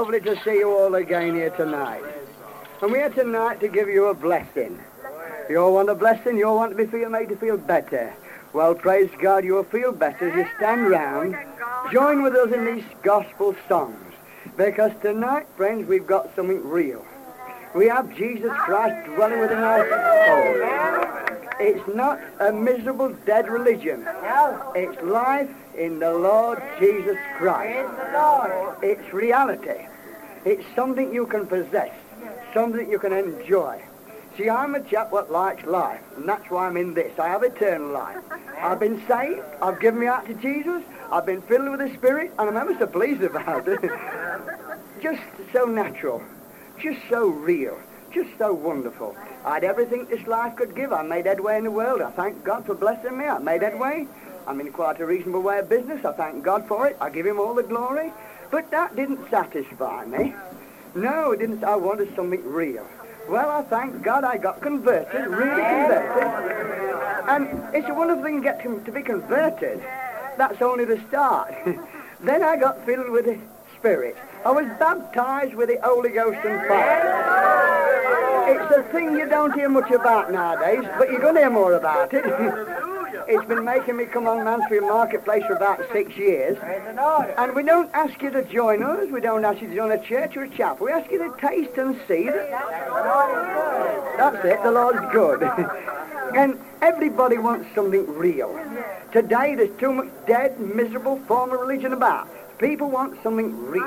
Lovely to see you all again here tonight. And we're here tonight to give you a blessing. You all want a blessing? You all want to be feel, made to feel better? Well, praise God, you'll feel better as you stand round. Join with us in these gospel songs. Because tonight, friends, we've got something real. We have Jesus Christ dwelling within our soul. It's not a miserable dead religion. No. It's life in the Lord Jesus Christ. It's reality. It's something you can possess, something you can enjoy. See, I'm a chap what likes life, and that's why I'm in this. I have eternal life. I've been saved. I've given my heart to Jesus. I've been filled with the Spirit, and I'm ever so pleased about it. just so natural, just so real, just so wonderful. I had everything this life could give. I made headway in the world. I thank God for blessing me. I made headway. I'm in quite a reasonable way of business. I thank God for it. I give him all the glory. But that didn't satisfy me. No, it didn't. I wanted something real. Well, I thank God I got converted, really converted. And it's a wonderful thing to get to, to be converted. That's only the start. then I got filled with the Spirit. I was baptized with the Holy Ghost and fire. It's a thing you don't hear much about nowadays, but you're going to hear more about it. it's been making me come on Mansfield Marketplace for about six years. And we don't ask you to join us. We don't ask you to join a church or a chapel. We ask you to taste and see that. That's it. The Lord's good. and everybody wants something real. Today there's too much dead, miserable form of religion about. People want something real.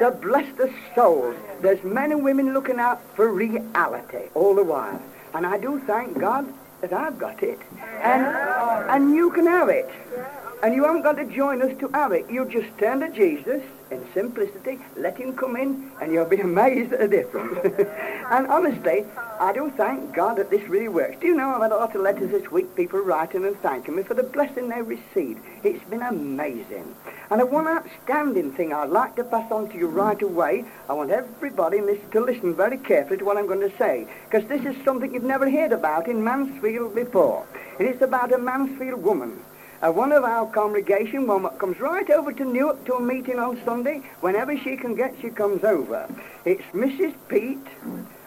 To bless the souls. There's men and women looking out for reality all the while. And I do thank God that I've got it. And, and you can have it. And you haven't got to join us to have it. You just turn to Jesus in simplicity, let him come in, and you'll be amazed at the difference. and honestly, I do thank God that this really works. Do you know, I've had a lot of letters this week, people writing and thanking me for the blessing they received. It's been amazing. And the one outstanding thing I'd like to pass on to you right away, I want everybody to listen very carefully to what I'm going to say, because this is something you've never heard about in Mansfield before. And it's about a Mansfield woman uh, one of our congregation, one comes right over to Newark to a meeting on Sunday. Whenever she can get, she comes over. It's Mrs. Pete,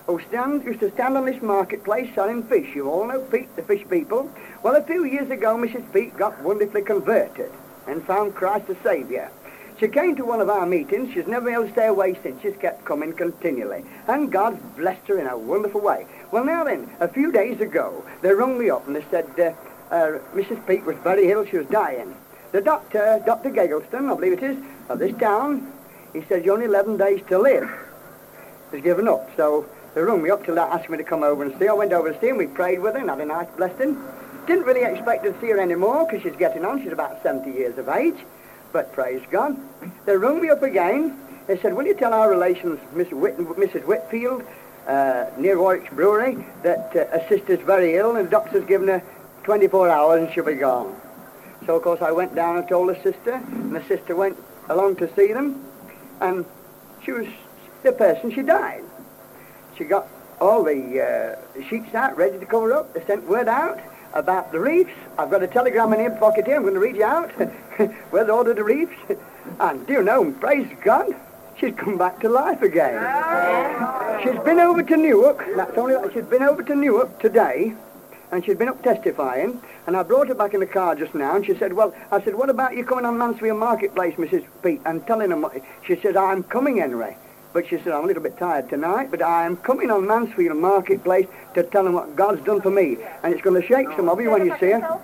who stand, used to stand on this marketplace selling fish. You all know Pete, the fish people. Well, a few years ago, Mrs. Pete got wonderfully converted and found Christ the Saviour. She came to one of our meetings. She's never been able to stay away since. She's kept coming continually. And God's blessed her in a wonderful way. Well, now then, a few days ago, they rung me up and they said, uh, uh, Mrs. Peake was very ill. She was dying. The doctor, Dr. Gaggleston, I believe it is, of this town, he says, you're only 11 days to live. He's given up. So they rung me up till to ask me to come over and see. I went over to see him. We prayed with her and had a nice blessing. Didn't really expect to see her anymore because she's getting on. She's about 70 years of age. But praise God. They rung me up again. They said, will you tell our relations, Miss Whit- Mrs. Whitfield, uh, near Warwick's Brewery, that uh, her sister's very ill and the doctor's given her 24 hours and she'll be gone. So, of course, I went down and told the sister, and the sister went along to see them, and she was the person, she died. She got all the uh, sheets out, ready to cover up. They sent word out about the reefs. I've got a telegram in here, pocket here, I'm going to read you out ordered the reefs. And do you know, praise God, she's come back to life again. She's been over to Newark, that's only, she's been over to Newark today, and she'd been up testifying, and I brought her back in the car just now, and she said, well, I said, what about you coming on Mansfield Marketplace, Mrs. Pete, and telling them what... She said, I'm coming, Henry. But she said, I'm a little bit tired tonight, but I am coming on Mansfield Marketplace to tell them what God's done for me. And it's going to shake some of you when you see her.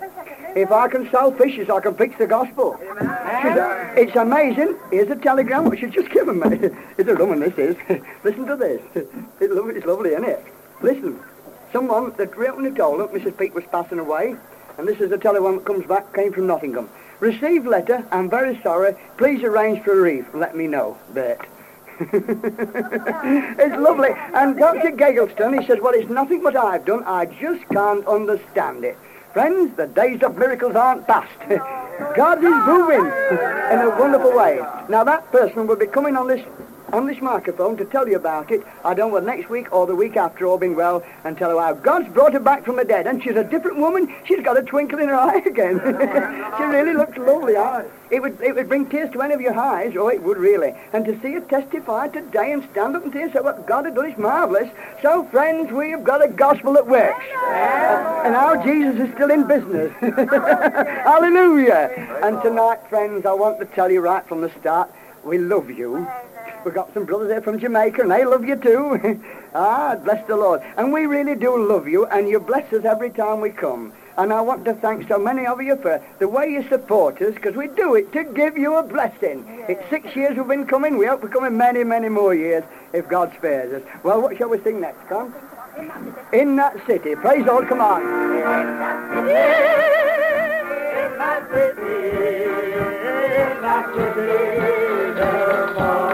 If I can sell fishes, I can preach the gospel. Said, it's amazing. Here's a telegram which she's just given me. it's a woman, this is. Listen to this. It's lovely, it's lovely, isn't it? Listen. Someone that recently told her Mrs. Peake was passing away, and this is the telegram that comes back, came from Nottingham. Received letter, I'm very sorry. Please arrange for a reef. Let me know, Bert. it's lovely. And Dr. Gaggleston, he says, well, it's nothing what I've done. I just can't understand it. Friends, the days of miracles aren't past. God is moving in a wonderful way. Now, that person will be coming on this on this microphone to tell you about it. I don't know whether next week or the week after, all being well, and tell her how God's brought her back from the dead. And she's a different woman. She's got a twinkle in her eye again. she really looks lovely. I, it would it would bring tears to any of your eyes. Oh, it would really. And to see her testify today and stand up and tell say what God has done is marvellous. So, friends, we have got a gospel that works. Uh, and our Jesus is still in business. Hallelujah. And tonight, friends, I want to tell you right from the start, we love you. We've got some brothers here from Jamaica, and they love you too. ah, bless the Lord. And we really do love you, and you bless us every time we come. And I want to thank so many of you for the way you support us, because we do it to give you a blessing. It's six years we've been coming. We hope we're coming many, many more years, if God spares us. Well, what shall we sing next, Con? In that city. Praise God, come on. In that city, in that city, there was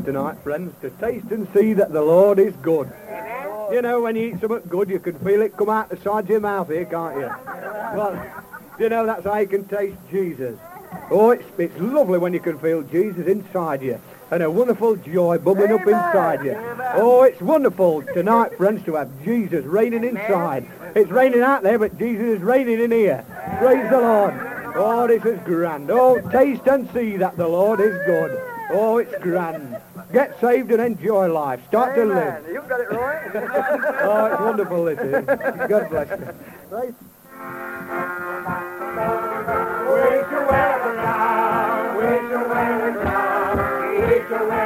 tonight, friends, to taste and see that the Lord is good. You know, when you eat something good, you can feel it come out the side of your mouth here, can't you? Well, you know, that's how you can taste Jesus. Oh, it's, it's lovely when you can feel Jesus inside you and a wonderful joy bubbling up inside you. Oh, it's wonderful tonight, friends, to have Jesus reigning inside. It's raining out there, but Jesus is reigning in here. Praise the Lord. Oh, this is grand. Oh, taste and see that the Lord is good. Oh, it's grand. Get saved and enjoy life. Start Amen. to live. You've got it right. oh, it's wonderful, this is. God bless you. Right. Way to wear it down, way to wear it down, way to wear it down.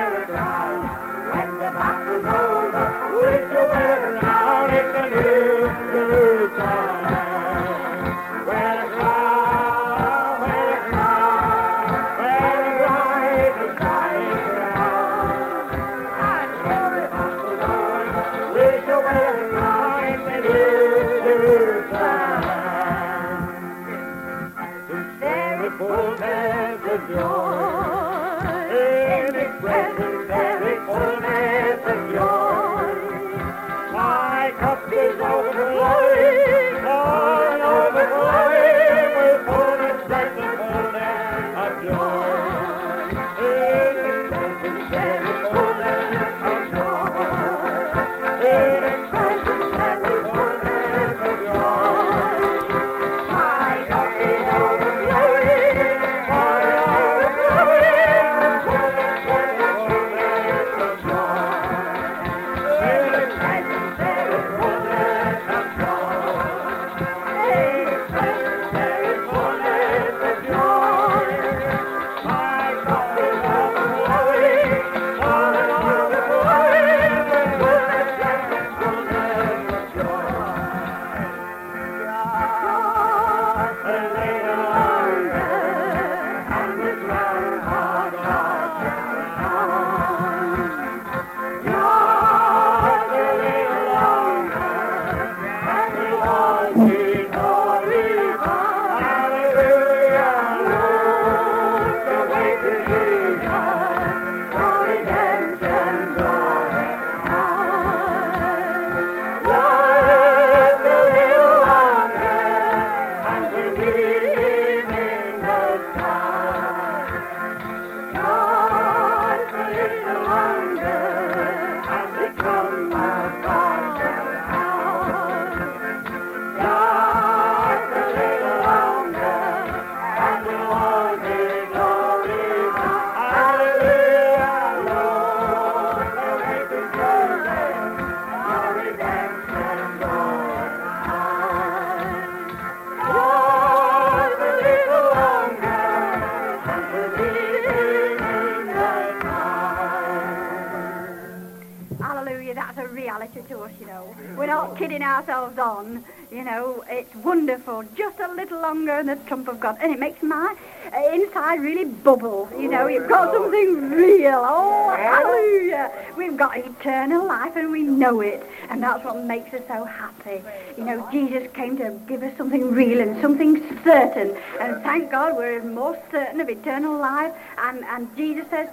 Trump of God. And it makes my uh, inside really bubble. You know, you've got something real. Oh, hallelujah. We've got eternal life and we know it. And that's what makes us so happy. You know, Jesus came to give us something real and something certain. And thank God we're more certain of eternal life. And, and Jesus says,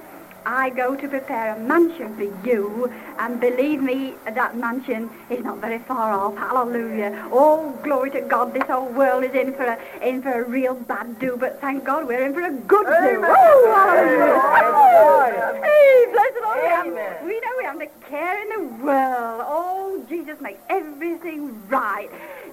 I go to prepare a mansion for you, and believe me, that mansion is not very far off. Hallelujah. Oh, glory to God. This whole world is in for a, in for a real bad do, but thank God we're in for a good do. Oh, hallelujah. Hey, bless the Lord. We, have, we know we have the care in the world. Oh, Jesus makes everything right.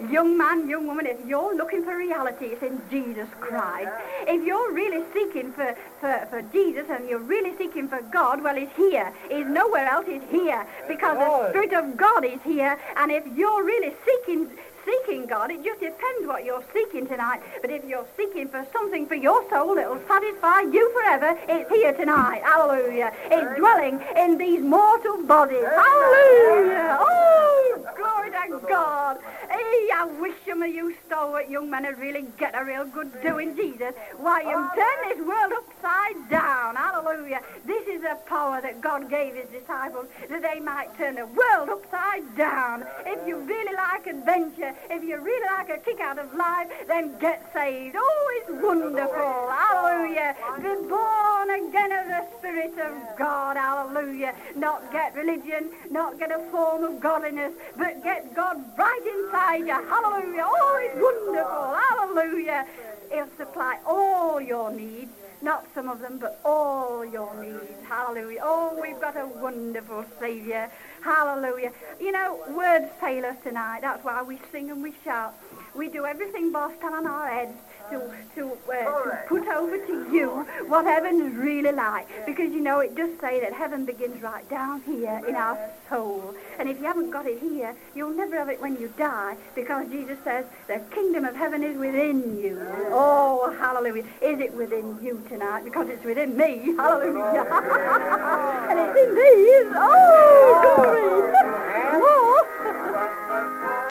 Young man, young woman, if you're looking for reality, it's in Jesus Christ. If you're really seeking for, for, for Jesus and you're really seeking for God, well, He's here. He's nowhere else. He's here because the Spirit of God is here. And if you're really seeking seeking God. It just depends what you're seeking tonight. But if you're seeking for something for your soul that will satisfy you forever, it's here tonight. Hallelujah. It's dwelling in these mortal bodies. Hallelujah. Oh, glory to God. I wish some of you stalwart young men would really get a real good doing Jesus. Why, you turn this world upside down. Hallelujah. This is the power that God gave his disciples, that they might turn the world upside down. If you really like adventure, if you really like a kick out of life, then get saved. Oh, it's wonderful. Hallelujah. Be born again of the Spirit of God. Hallelujah. Not get religion, not get a form of godliness, but get God right inside you. Hallelujah. Oh, it's wonderful. Hallelujah. He'll supply all your needs. Not some of them, but all your needs. Hallelujah. Oh, we've got a wonderful Savior. Hallelujah. You know, words fail us tonight. That's why we sing and we shout. We do everything boss on our heads to, to, uh, to put over to you what heaven is really like. Because, you know, it does say that heaven begins right down here in our soul. And if you haven't got it here, you'll never have it when you die. Because Jesus says the kingdom of heaven is within you. Oh, hallelujah. Is it within you tonight? Because it's within me. Hallelujah. and it's in these. Oh, glory. Oh.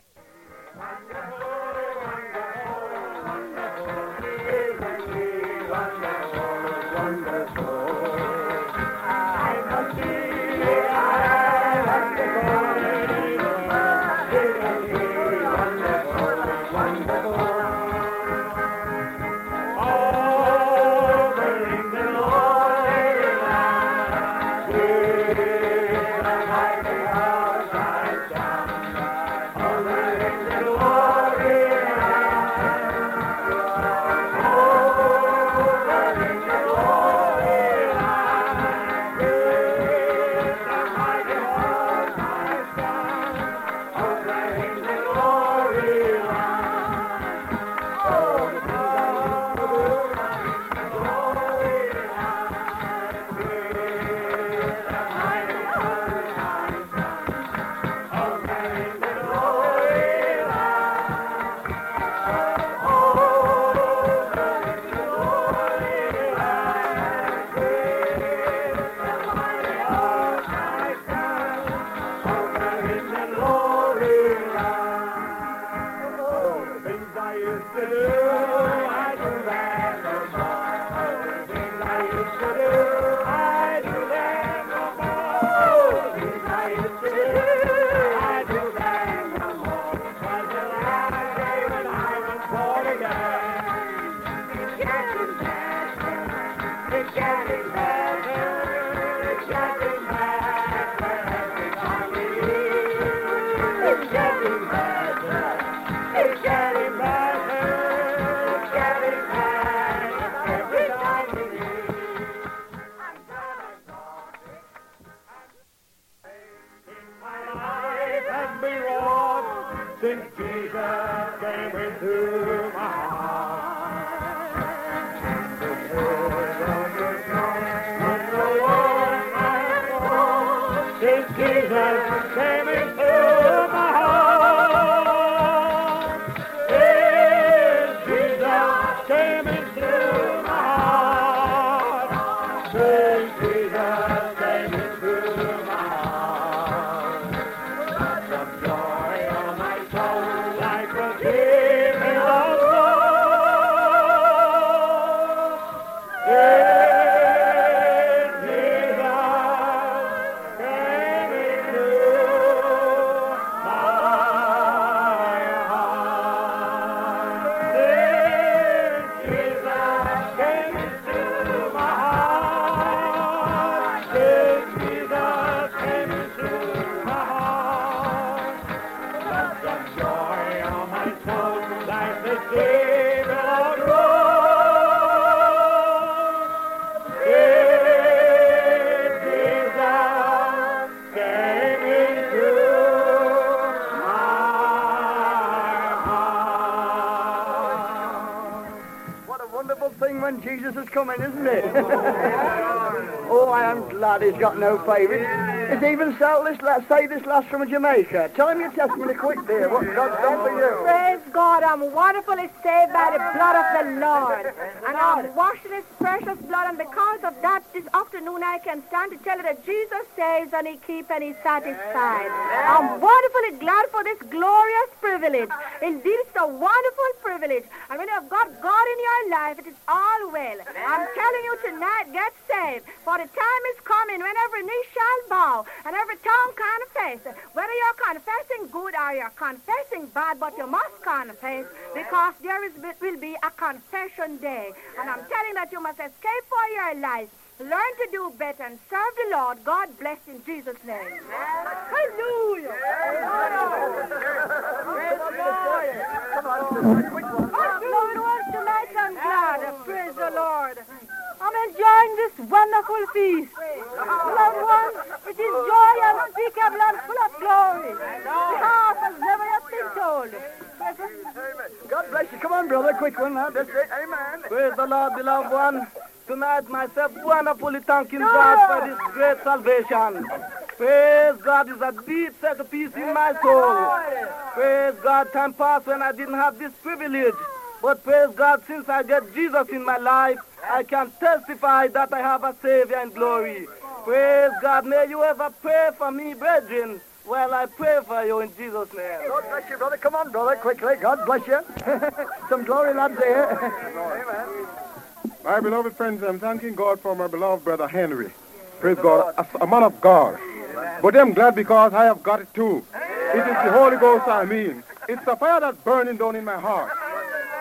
is like the same as coming, isn't it? oh, I am glad he's got no favourites. It's even so, Let's, let's say this last from Jamaica. Tell him your testimony quick there, what God's done for you. Praise God, I'm wonderfully saved by the blood of the Lord. And I'm washed in his precious blood, and because of that, this afternoon I can stand to tell you that Jesus saves and he keeps and he's satisfied. I'm wonderfully glad for this glorious privilege. Indeed, it's a wonderful privilege. And when you've got God in your life, it is all well. I'm telling you tonight, get saved. For the time is coming when every knee shall bow and every tongue confess. Whether you're confessing good or you're confessing bad, but you must confess because there is will be a confession day. And I'm telling that you must escape for your life. Learn to do better and serve the Lord. God bless in Jesus' name. Hallelujah. Once tonight I'm glad. Praise the Lord. I'm enjoying this wonderful feast. Loved ones, it is joy unspeakable and full of glory. The half has never yet been told. God bless you. Come on, brother, quick one. Huh? That's it. Amen. Praise the Lord, beloved one. Tonight, myself wonderfully thanking God for this great salvation. Praise God, is a deep set of peace in my soul. Praise God, time passed when I didn't have this privilege. But praise God, since I get Jesus in my life, I can testify that I have a Savior in glory. Praise God, may you ever pray for me, brethren, while I pray for you in Jesus' name. Oh, God bless you, brother. Come on, brother, quickly. God bless you. Some glory lads here. Amen. My beloved friends, I'm thanking God for my beloved brother Henry. Praise God, a, a man of God. But I'm glad because I have got it too. It is the Holy Ghost I mean. It's the fire that's burning down in my heart.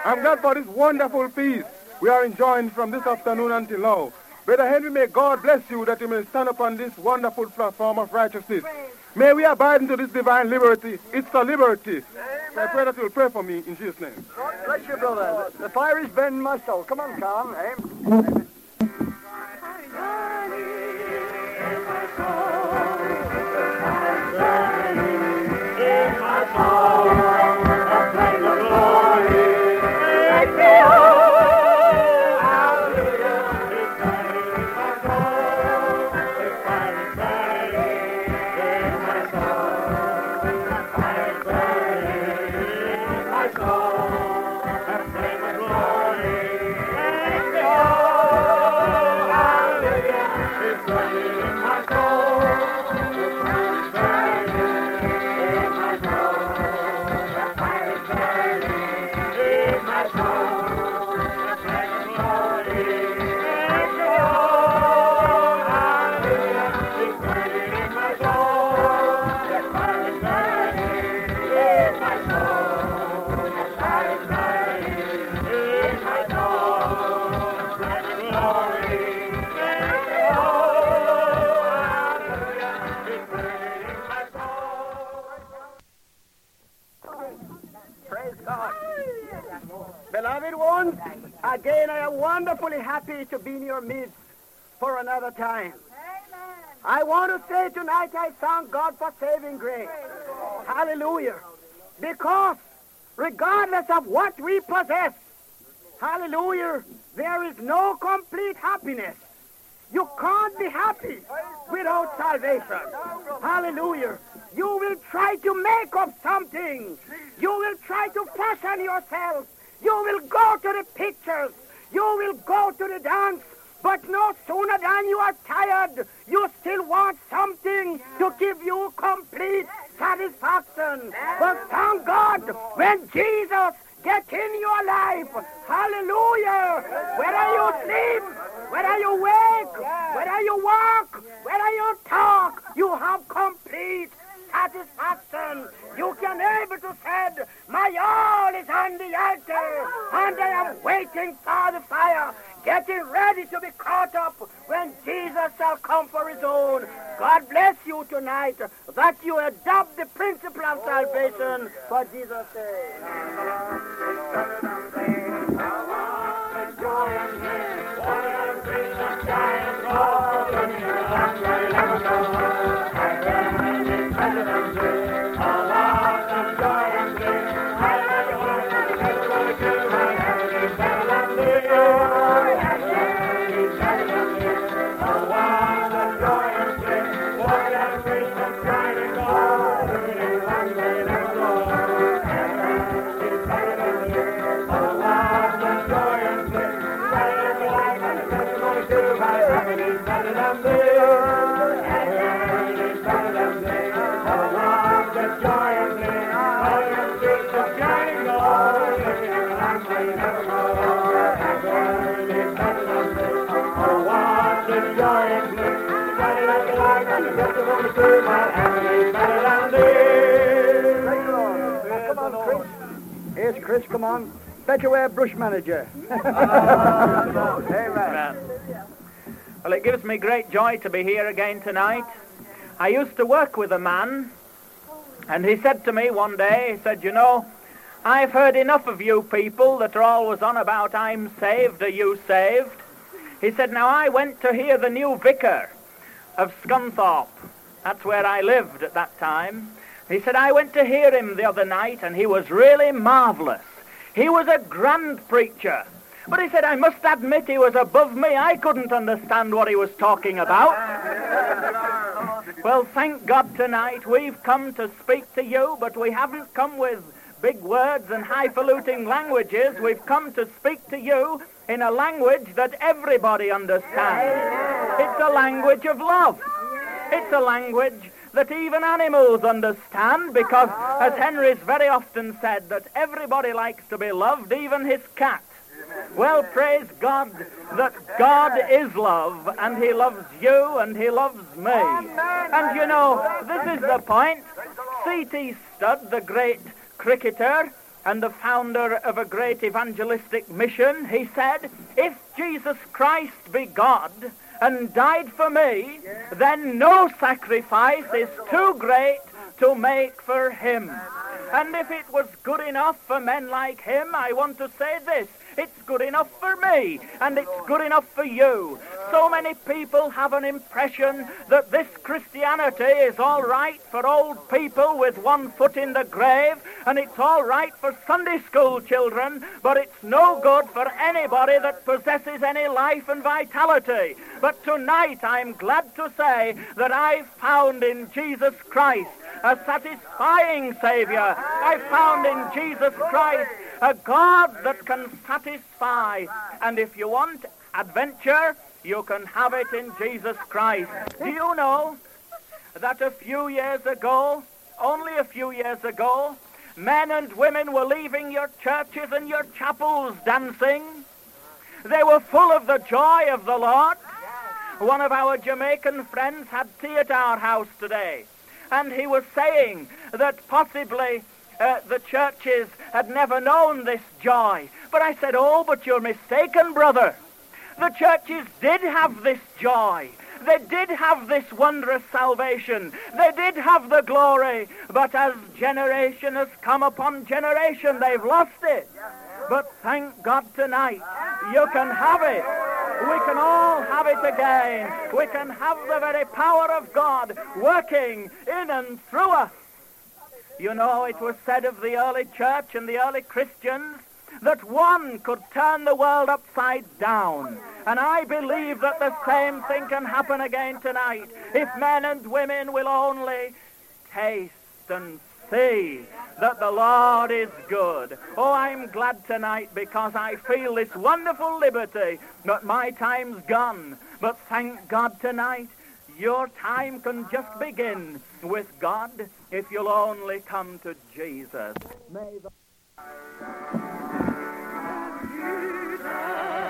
I'm glad for this wonderful peace we are enjoying from this afternoon until now. Brother Henry, may God bless you that you may stand upon this wonderful platform of righteousness. May we abide into this divine liberty. It's a liberty. I pray that you'll pray for me in Jesus' name. God bless you, brother. The fire is burning my soul. Come on, Carl. Eh? Amen. Praise time. I want to say tonight I thank God for saving grace. Hallelujah. Because regardless of what we possess, hallelujah, there is no complete happiness. You can't be happy without salvation. Hallelujah. You will try to make up something. You will try to fashion yourself. You will go to the pictures. You will go to the dance. But no sooner than you are tired, you still want something to give you complete satisfaction. But thank God, when Jesus gets in your life, hallelujah, whether you sleep, whether you wake, whether you walk, whether you talk, you have complete satisfaction. You can able to say, my all is on the altar, and I am waiting for the fire. Getting ready to be caught up when Jesus shall come for his own. God bless you tonight that you adopt the principle of salvation for Jesus' sake. Here's Chris, come on. Better wear brush manager. Well, it gives me great joy to be here again tonight. I used to work with a man, and he said to me one day, he said, You know, I've heard enough of you people that are always on about I'm saved, are you saved? He said, Now I went to hear the new vicar of Scunthorpe. That's where I lived at that time. He said, I went to hear him the other night, and he was really marvelous. He was a grand preacher. But he said, I must admit he was above me. I couldn't understand what he was talking about. well, thank God tonight we've come to speak to you, but we haven't come with big words and highfalutin languages. We've come to speak to you in a language that everybody understands. It's a language of love. It's a language that even animals understand because, as Henry's very often said, that everybody likes to be loved, even his cat. Well, praise God that God is love, and He loves you, and He loves me. And you know, this is the point. C.T. Studd, the great cricketer and the founder of a great evangelistic mission, he said, If Jesus Christ be God, and died for me, then no sacrifice is too great to make for him. And if it was good enough for men like him, I want to say this. It's good enough for me, and it's good enough for you. So many people have an impression that this Christianity is all right for old people with one foot in the grave, and it's all right for Sunday school children, but it's no good for anybody that possesses any life and vitality. But tonight I'm glad to say that I've found in Jesus Christ a satisfying Savior. I've found in Jesus Christ a God that can satisfy. And if you want adventure, you can have it in Jesus Christ. Do you know that a few years ago, only a few years ago, men and women were leaving your churches and your chapels dancing? They were full of the joy of the Lord. One of our Jamaican friends had tea at our house today, and he was saying that possibly uh, the churches had never known this joy. But I said, Oh, but you're mistaken, brother. The churches did have this joy. They did have this wondrous salvation. They did have the glory. But as generation has come upon generation, they've lost it. But thank God tonight, you can have it. We can all have it again. We can have the very power of God working in and through us. You know, it was said of the early church and the early Christians that one could turn the world upside down. And I believe that the same thing can happen again tonight if men and women will only taste and see that the Lord is good. Oh, I'm glad tonight because I feel this wonderful liberty, but my time's gone. But thank God tonight, your time can just begin with God if you'll only come to Jesus. May the shall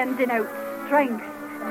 lion denotes strength,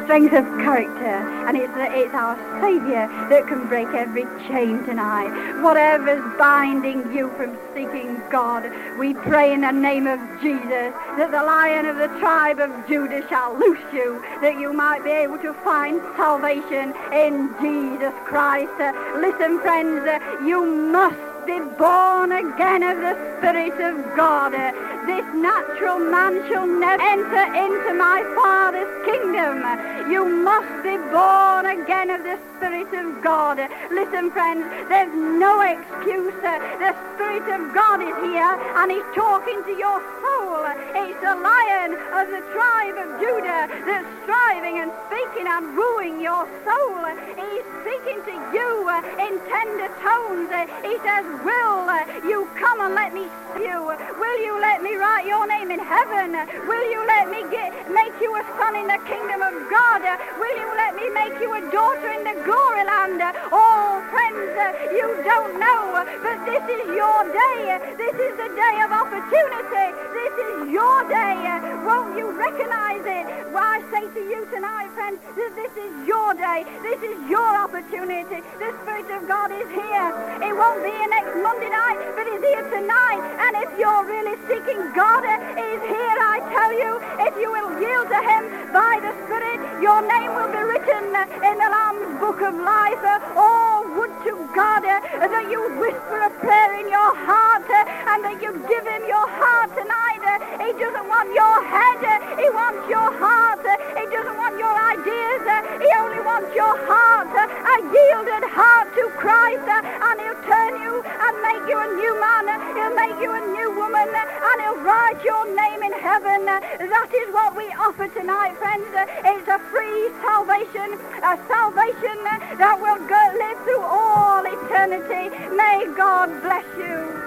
strength of character, and it's, it's our Saviour that can break every chain tonight. Whatever's binding you from seeking God, we pray in the name of Jesus that the Lion of the tribe of Judah shall loose you, that you might be able to find salvation in Jesus Christ. Uh, listen, friends, uh, you must be born again of the Spirit of God. Uh, This natural man shall never enter into my Father's kingdom. You must be born again of the Spirit of God. Listen, friends, there's no excuse. The Spirit of God is here and He's talking to your soul. It's the Lion of the tribe of Judah that's striving and speaking and wooing your soul. He's speaking to you in tender tones. He says, Will you come and let me see you? Will you let me write your name in heaven? Will you let me get, make you a son in the kingdom of God? Will you let me make you a daughter in the glory land? Oh, friends, uh, you don't know, but this is your day. This is the day of opportunity. This is your day. Eh? Won't you recognize it? Well, I say to you tonight, friends, that this is your day. This is your opportunity. The Spirit of God is here. It won't be here next Monday night, but it's here tonight. And if you're really seeking God, eh, He's here, I tell you. If you will yield to Him by the Spirit, your name will be written eh, in the Lamb's Book of Life. Oh, would to God uh, that you whisper a prayer in your heart uh, and that you give Him your heart tonight. Uh, He doesn't want your head, He wants your heart. He doesn't want your ideas, He only wants your heart. A yielded heart to Christ, and He'll turn you and make you a new man. He'll make you a new woman, and He'll write your name in heaven. That is what we offer tonight, friends. It's a free salvation, a salvation that will go live through all eternity. May God bless you.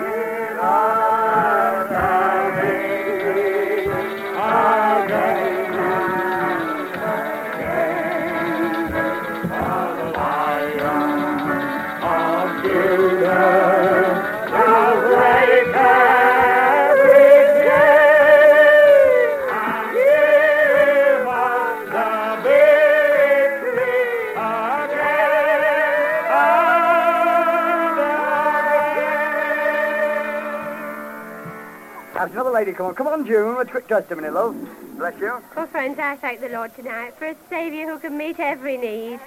There's another lady come on. Come on, June, with quick testimony, love. Bless you. Well, friends, I thank the Lord tonight for a Saviour who can meet every need.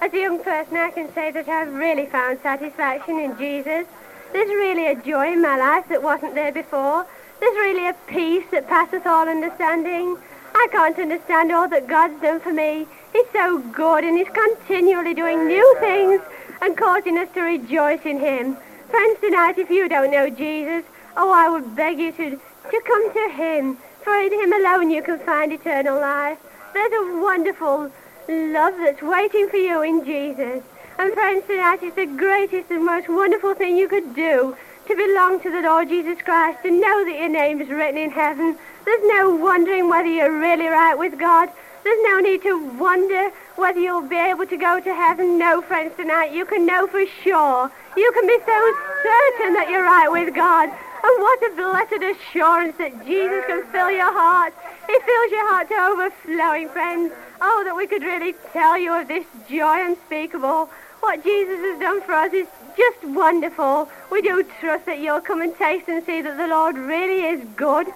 As a young person, I can say that I've really found satisfaction in Jesus. There's really a joy in my life that wasn't there before. There's really a peace that passeth all understanding. I can't understand all that God's done for me. He's so good and He's continually doing new things and causing us to rejoice in Him. Friends, tonight, if you don't know Jesus, oh, I would beg you to, to come to Him. For in Him alone you can find eternal life. There's a wonderful love that's waiting for you in Jesus. And friends, tonight is the greatest and most wonderful thing you could do to belong to the Lord Jesus Christ and know that your name is written in heaven. There's no wondering whether you're really right with God. There's no need to wonder whether you'll be able to go to heaven. No, friends, tonight you can know for sure. You can be so certain that you're right with God. And what a blessed assurance that Jesus can fill your heart. He fills your heart to overflowing, friends. Oh, that we could really tell you of this joy unspeakable. What Jesus has done for us is just wonderful. We do trust that you'll come and taste and see that the Lord really is good. Let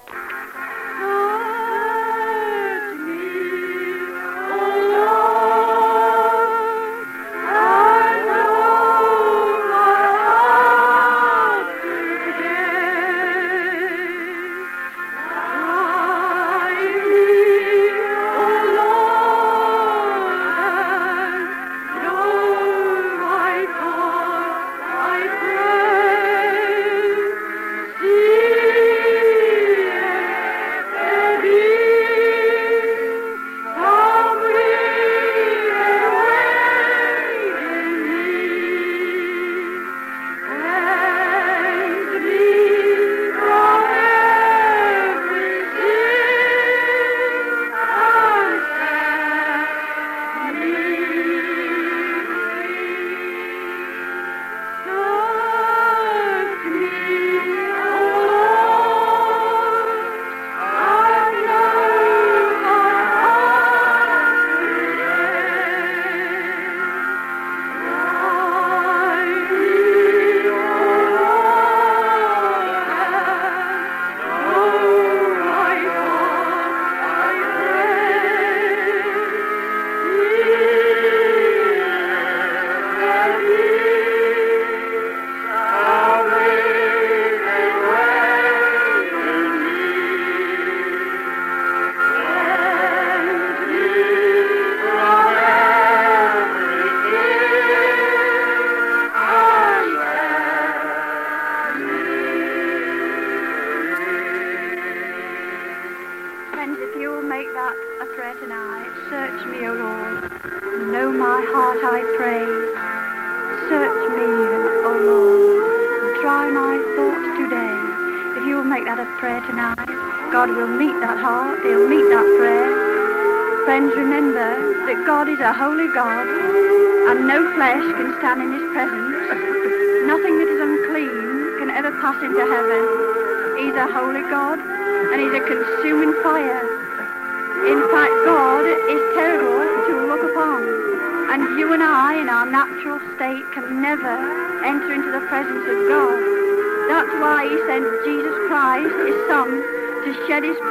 me, oh Lord.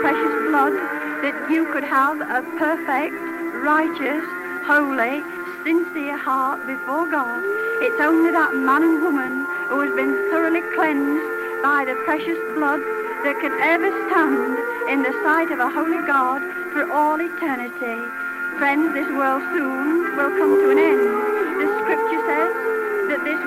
Precious blood that you could have a perfect, righteous, holy, sincere heart before God. It's only that man and woman who has been thoroughly cleansed by the precious blood that can ever stand in the sight of a holy God for all eternity. Friends, this world soon will come to an end. The scripture says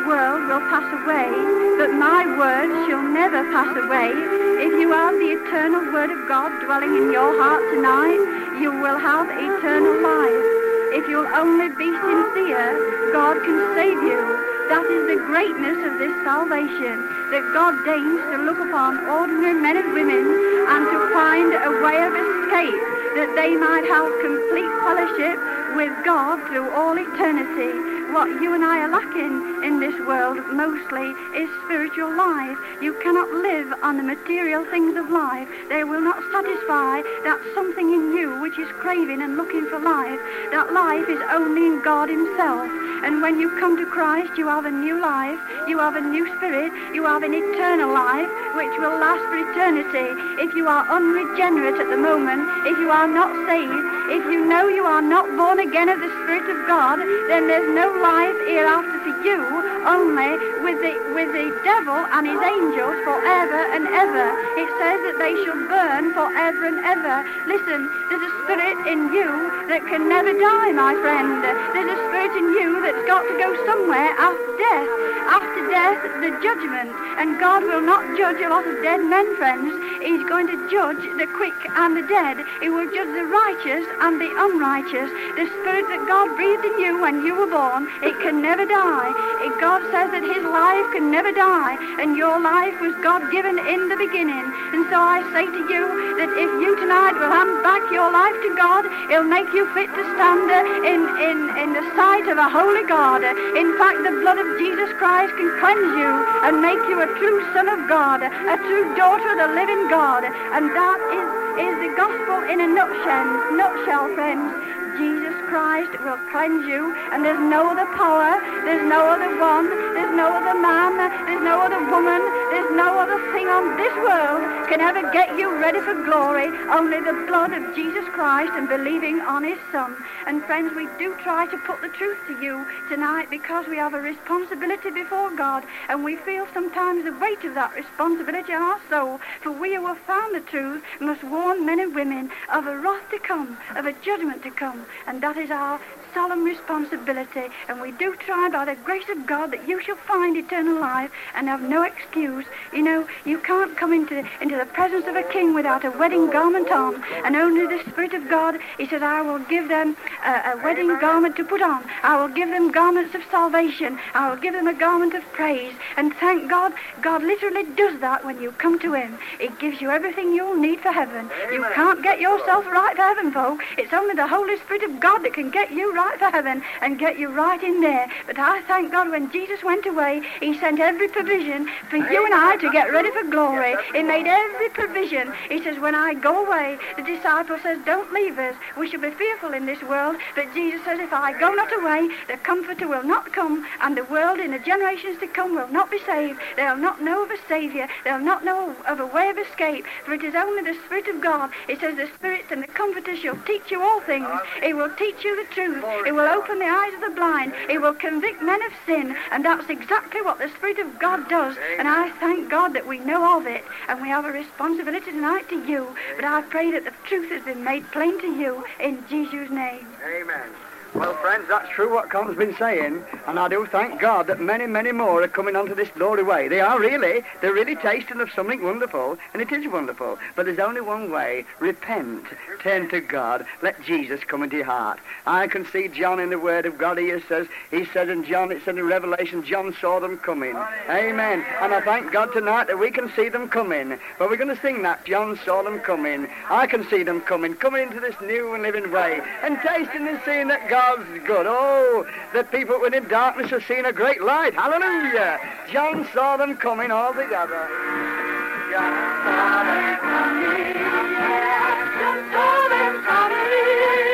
world will pass away, but my word shall never pass away. If you have the eternal word of God dwelling in your heart tonight, you will have eternal life. If you'll only be sincere, God can save you. That is the greatness of this salvation, that God deigns to look upon ordinary men and women and to find a way of escape, that they might have complete fellowship with God through all eternity. What you and I are lacking in this world mostly is spiritual life. You cannot live on the material things of life. They will not satisfy that something in you which is craving and looking for life. That life is only in God Himself. And when you come to Christ, you have a new life, you have a new spirit, you have an eternal life which will last for eternity. If you are unregenerate at the moment, if you are not saved, if you know you are not born again of the Spirit of God, then there's no life hereafter for you, only with the, with the devil and his angels forever and ever. It says that they shall burn forever and ever. Listen, there's a spirit in you that can never die, my friend. There's a spirit in you that's got to go somewhere after death. After death, the judgment. And God will not judge a lot of dead men, friends. He's going to judge the quick and the dead. He will judge the righteous and the unrighteous. The spirit that God breathed in you when you were born, it can never die. It- God says that his life can never die, and your life was God given in the beginning. And so I say to you that if you tonight will hand back your life to God, He'll make you fit to stand in, in, in the sight of a holy God. In fact, the blood of Jesus Christ can cleanse you and make you a true son of God, a true daughter of the living God. And that is, is the gospel in a nutshell, nutshell, friends. Jesus Christ will cleanse you, and there's no other power, there's no other one, there's no other man, there's no other woman, there's no other thing on this world can ever get you ready for glory. Only the blood of Jesus Christ and believing on His Son. And friends, we do try to put the truth to you tonight because we have a responsibility before God, and we feel sometimes the weight of that responsibility on our soul. For we who have found the truth must warn men and women of a wrath to come, of a judgment to come, and that is our solemn responsibility. And we do try by the grace of God that you shall find eternal life and have no excuse. You know, you can't come into, into the presence of a king without a wedding garment on. And only the Spirit of God, He says, I will give them a, a wedding garment to put on. I will give them garments of salvation. I will give them a garment of praise. And thank God, God literally does that when you come to Him. It gives you everything you'll need for heaven. You can't get yourself right for heaven, folk. It's only the Holy Spirit of God that can get you right for heaven and get you right in there. But I thank God when Jesus went away, He sent every provision for you and I to get ready for glory. He made every provision. He says, when I go away, the disciple says, don't leave us. We shall be fearful in this world. But Jesus says, if I go not away, the Comforter will not come, and the world in the generations to come will not be saved. They'll not know of a Saviour. They'll not know of a way of escape. For it is only the Spirit of God. It says, the Spirit and the Comforter shall teach you all things. He will teach you the truth. He will open the eyes of the blind. It will convict men of sin. And that's exactly what the Spirit of God does. And I thank God that we know of it. And we have a responsibility tonight to you. But I pray that the truth has been made plain to you in Jesus' name. Amen. Well, friends, that's true what Con's been saying, and I do thank God that many, many more are coming onto this glory way. They are really, they're really tasting of something wonderful, and it is wonderful. But there's only one way: repent, turn to God, let Jesus come into your heart. I can see John in the Word of God. He says, he said in John, it said in Revelation, John saw them coming. Amen. And I thank God tonight that we can see them coming. But we're going to sing that. John saw them coming. I can see them coming, coming into this new and living way, and tasting and seeing that God's good. Oh, the people within darkness have seen a great light. Hallelujah. John saw them coming all together. John saw them coming. John saw them coming.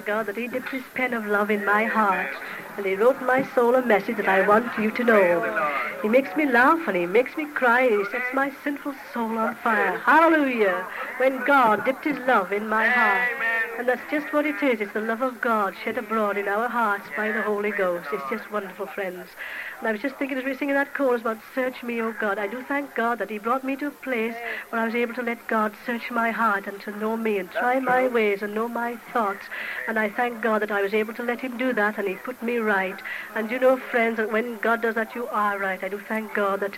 Thank God that He dipped His pen of love in my heart, and He wrote my soul a message that I want you to know. He makes me laugh and He makes me cry, and He sets my sinful soul on fire. Hallelujah! When God dipped His love in my heart. And that's just what it is. It's the love of God shed abroad in our hearts by the Holy Ghost. It's just wonderful, friends. And I was just thinking as we were singing that chorus about Search Me, O God, I do thank God that He brought me to a place where I was able to let God search my heart and to know me and try my ways and know my thoughts. And I thank God that I was able to let Him do that and He put me right. And you know, friends, that when God does that, you are right. I do thank God that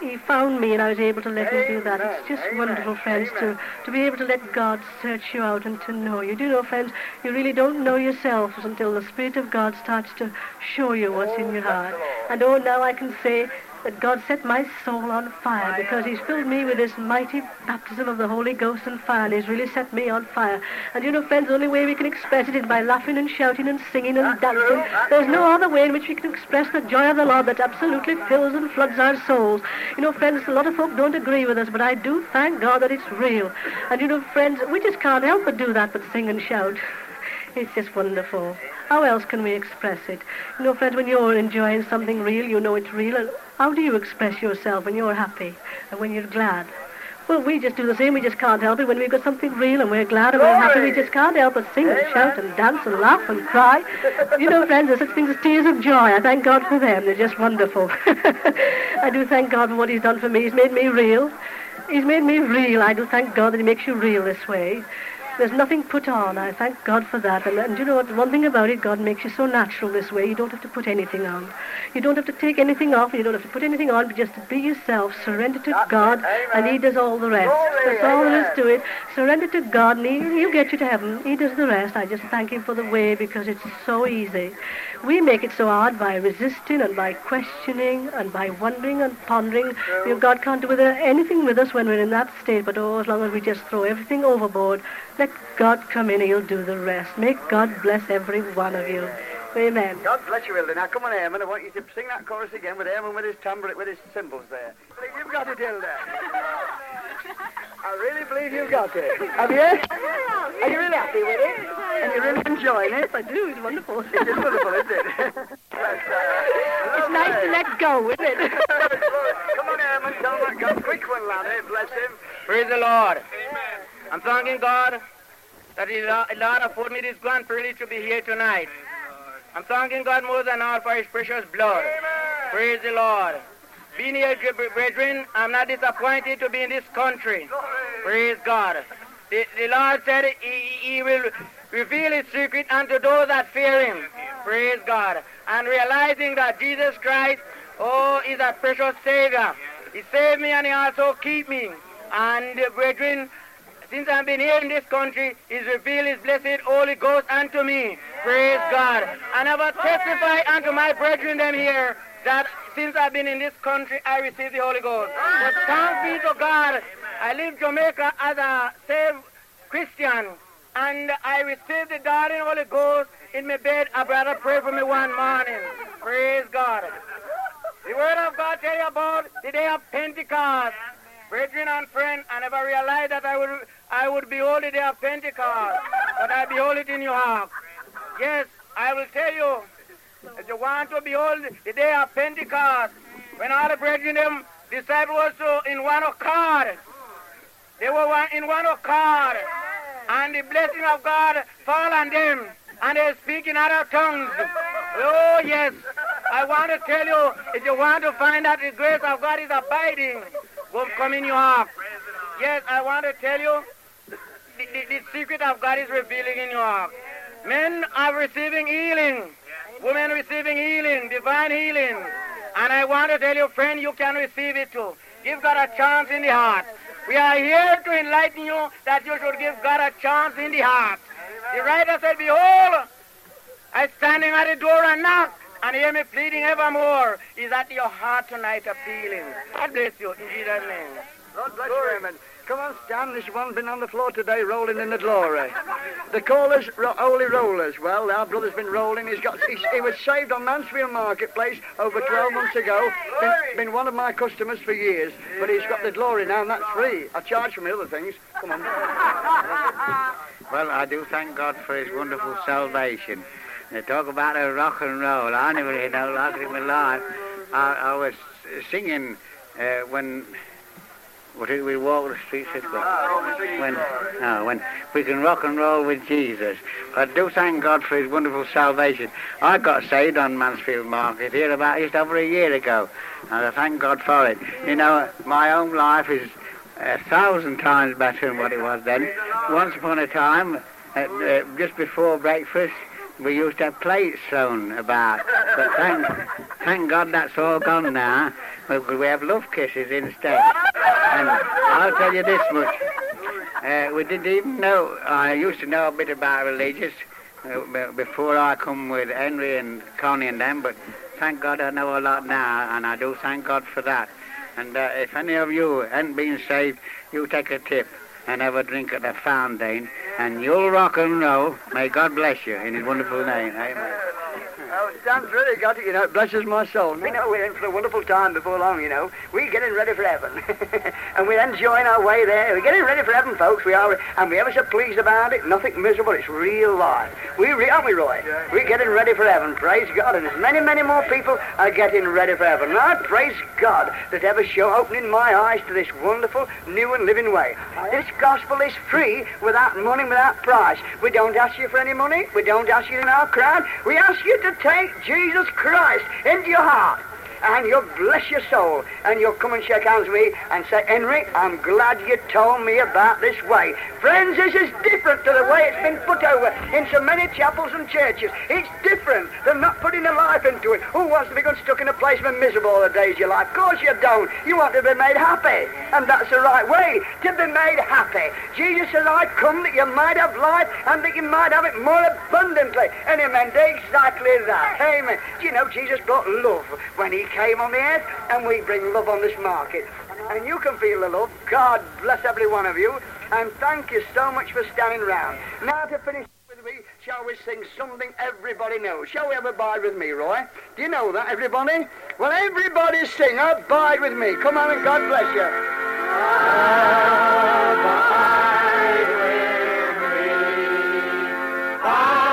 he found me and I was able to let him do that. It's just wonderful, friends, to, to be able to let God search you out and to know you. Do you know, friends, you really don't know yourselves until the Spirit of God starts to show you what's in your heart. And oh, now I can say that God set my soul on fire because He's filled me with this mighty baptism of the Holy Ghost and fire, and He's really set me on fire. And you know, friends, the only way we can express it is by laughing and shouting and singing and dancing. There's no other way in which we can express the joy of the Lord that absolutely fills and floods our souls. You know, friends, a lot of folk don't agree with us, but I do thank God that it's real. And you know, friends, we just can't help but do that, but sing and shout. It's just wonderful. How else can we express it? You know, friends, when you're enjoying something real, you know it's real. And how do you express yourself when you're happy and when you're glad? Well, we just do the same. We just can't help it. When we've got something real and we're glad and we're happy, we just can't help but sing and shout and dance and laugh and cry. You know, friends, there's such things as tears of joy. I thank God for them. They're just wonderful. I do thank God for what He's done for me. He's made me real. He's made me real. I do thank God that He makes you real this way. There's nothing put on. I thank God for that. And, and you know what? One thing about it, God makes you so natural this way. You don't have to put anything on. You don't have to take anything off. You don't have to put anything on. But just be yourself. Surrender to God, and He does all the rest. That's all there is to it. Surrender to God, and he, He'll get you to heaven. He does the rest. I just thank Him for the way because it's so easy. We make it so hard by resisting and by questioning and by wondering and pondering. You know, God can't do anything with us when we're in that state, but oh, as long as we just throw everything overboard, let God come in, and He'll do the rest. May God bless every one of you. Amen. God bless you, Hilda. Now come on, Eamon. I want you to sing that chorus again with Eamon with his tambourine, with his cymbals there. You've got it, Hilda. I really believe you've got it. Have you? Are you really happy with it? And you're really enjoying it? Yes, I do. It's wonderful. It's wonderful, isn't it? Uh, it's nice to let go, isn't it? Come on, Eamon. Tell him that quick one, laddie. Bless him. Praise the Lord. Amen. I'm thanking God that He Lord afford me this grand privilege to be here tonight. I'm thanking God more than all for His precious blood. Praise the Lord. Being here, brethren, I'm not disappointed to be in this country. Praise God. The, the Lord said he, he will reveal His secret unto those that fear Him. Praise God. And realizing that Jesus Christ, oh, is a precious Savior. He saved me and He also keep me. And, uh, brethren, since I've been here in this country, He's revealed His blessed Holy Ghost unto me. Praise God. And I will testify unto my brethren them here that since I've been in this country, I received the Holy Ghost. But thanks be to God, I leave Jamaica as a saved Christian, and I received the darling Holy Ghost in my bed. A brother prayed for me one morning. Praise God. The Word of God tell you about the day of Pentecost. Brethren and friends, I never realized that I would I would behold the day of Pentecost, but I behold it in your heart. Yes, I will tell you, if you want to behold the day of Pentecost, when all the brethren them disciples were in one accord, they were one, in one accord, and the blessing of God fall on them, and they speak in other tongues. Oh yes, I want to tell you, if you want to find out the grace of God is abiding, go come in your heart. Yes, I want to tell you, the, the, the secret of God is revealing in your heart. Men are receiving healing. Women receiving healing, divine healing. And I want to tell you, friend, you can receive it too. Give God a chance in the heart. We are here to enlighten you that you should give God a chance in the heart. The writer said, Behold, I standing at the door and knock, and hear me pleading evermore. Is that your heart tonight appealing? God bless you in Jesus' name. God bless you, Amen. Come on, Stan. This one been on the floor today, rolling in the glory. The callers, ro- holy rollers. Well, our brother's been rolling. He's got. He's, he was saved on Mansfield Marketplace over 12 months ago. Been, been one of my customers for years. But he's got the glory now, and that's free. I charge for my other things. Come on. Well, I do thank God for His wonderful salvation. They talk about a rock and roll. I never heard no rock in my life. I, I was singing uh, when What did we walk the streets way? When, no, when we can rock and roll with Jesus. I do thank God for his wonderful salvation. I got saved on Mansfield Market here about just over a year ago. And I thank God for it. You know, my own life is a thousand times better than what it was then. Once upon a time, uh, uh, just before breakfast, we used to have plates thrown about. But thank, thank God that's all gone now. Because we have love kisses instead. And I'll tell you this much. Uh, we didn't even know, I used to know a bit about religious uh, before I come with Henry and Connie and them, but thank God I know a lot now, and I do thank God for that. And uh, if any of you ain't been saved, you take a tip and have a drink at the fountain, and you'll rock and roll. May God bless you in His wonderful name. Amen. Oh, Dan's really got it, you know. It blesses my soul. We know we're in for a wonderful time before long, you know. We're getting ready for heaven. and we're enjoying our way there. We're getting ready for heaven, folks. We are. And we're ever so pleased about it. Nothing miserable. It's real life. We re- aren't we, Roy? We're getting ready for heaven. Praise God. And as many, many more people are getting ready for heaven. And I praise God that ever show opening my eyes to this wonderful, new and living way. This gospel is free without money, without price. We don't ask you for any money. We don't ask you in our crowd. We ask you to take Jesus Christ into your heart. And you'll bless your soul. And you'll come and shake hands with me and say, Henry, I'm glad you told me about this way. Friends, this is different to the way it's been put over in so many chapels and churches. It's different. They're not putting their life into it. Who wants to be stuck in a place and miserable all the days of your life? Of course you don't. You want to be made happy. And that's the right way, to be made happy. Jesus said, I've come that you might have life and that you might have it more abundantly. And he meant exactly that. Amen. Do you know Jesus brought love when he came on the earth? And we bring love on this market. And you can feel the love. God bless every one of you. And thank you so much for standing round. Now to finish with me, shall we sing something everybody knows? Shall we have abide with me, Roy? Do you know that, everybody? Well, everybody sing abide with me. Come on and God bless you. Lord,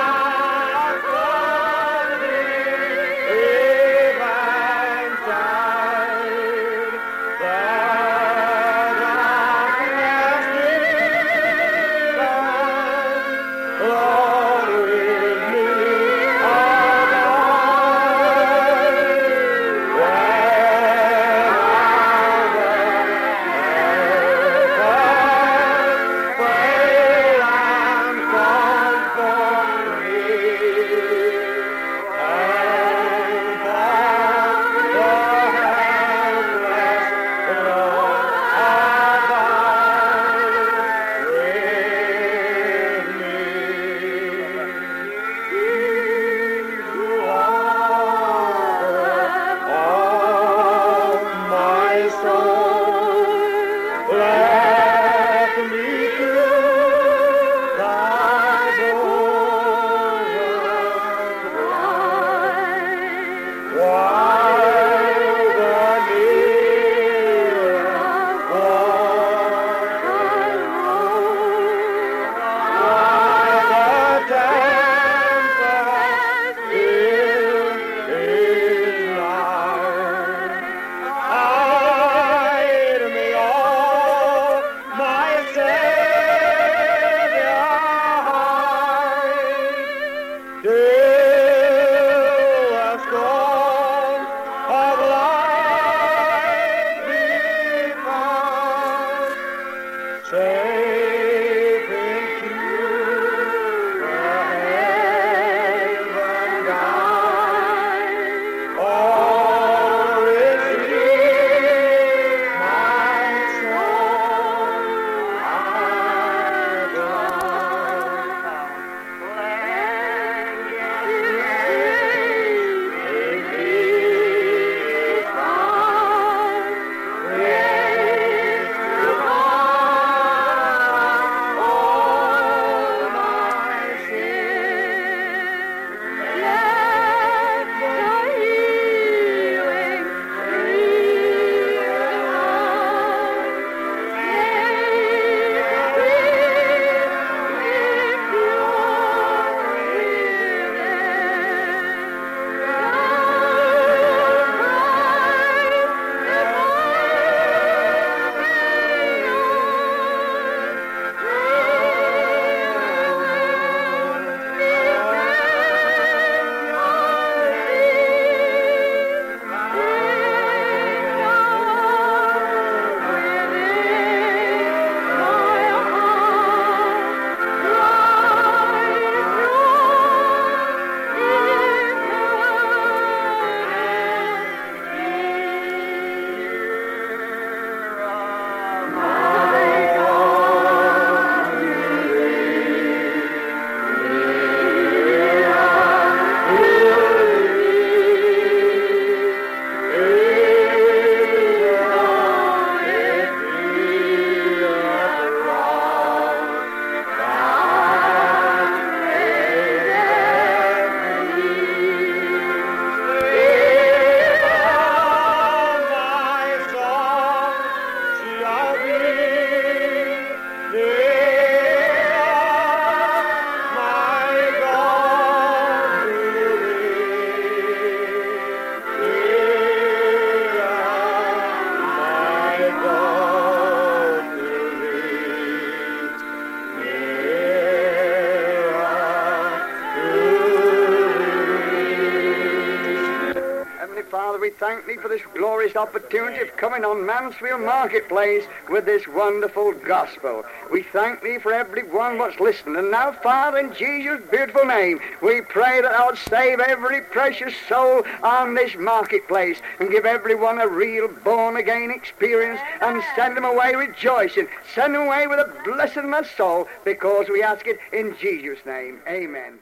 this opportunity of coming on Mansfield Marketplace with this wonderful gospel. We thank thee for everyone what's listening. And now, Father, in Jesus' beautiful name, we pray that thou would save every precious soul on this marketplace and give everyone a real born-again experience and send them away rejoicing. Send them away with a blessing of my soul because we ask it in Jesus' name. Amen.